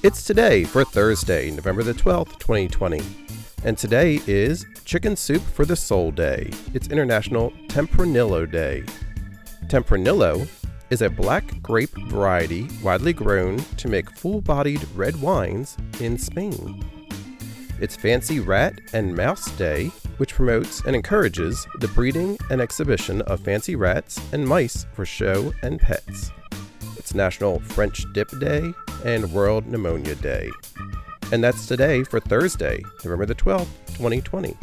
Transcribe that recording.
It's today for Thursday, November the 12th, 2020. And today is Chicken Soup for the Soul Day. It's International Tempranillo Day. Tempranillo is a black grape variety widely grown to make full bodied red wines in Spain. It's Fancy Rat and Mouse Day, which promotes and encourages the breeding and exhibition of fancy rats and mice for show and pets. It's National French Dip Day and World Pneumonia Day. And that's today for Thursday, November the 12th, 2020.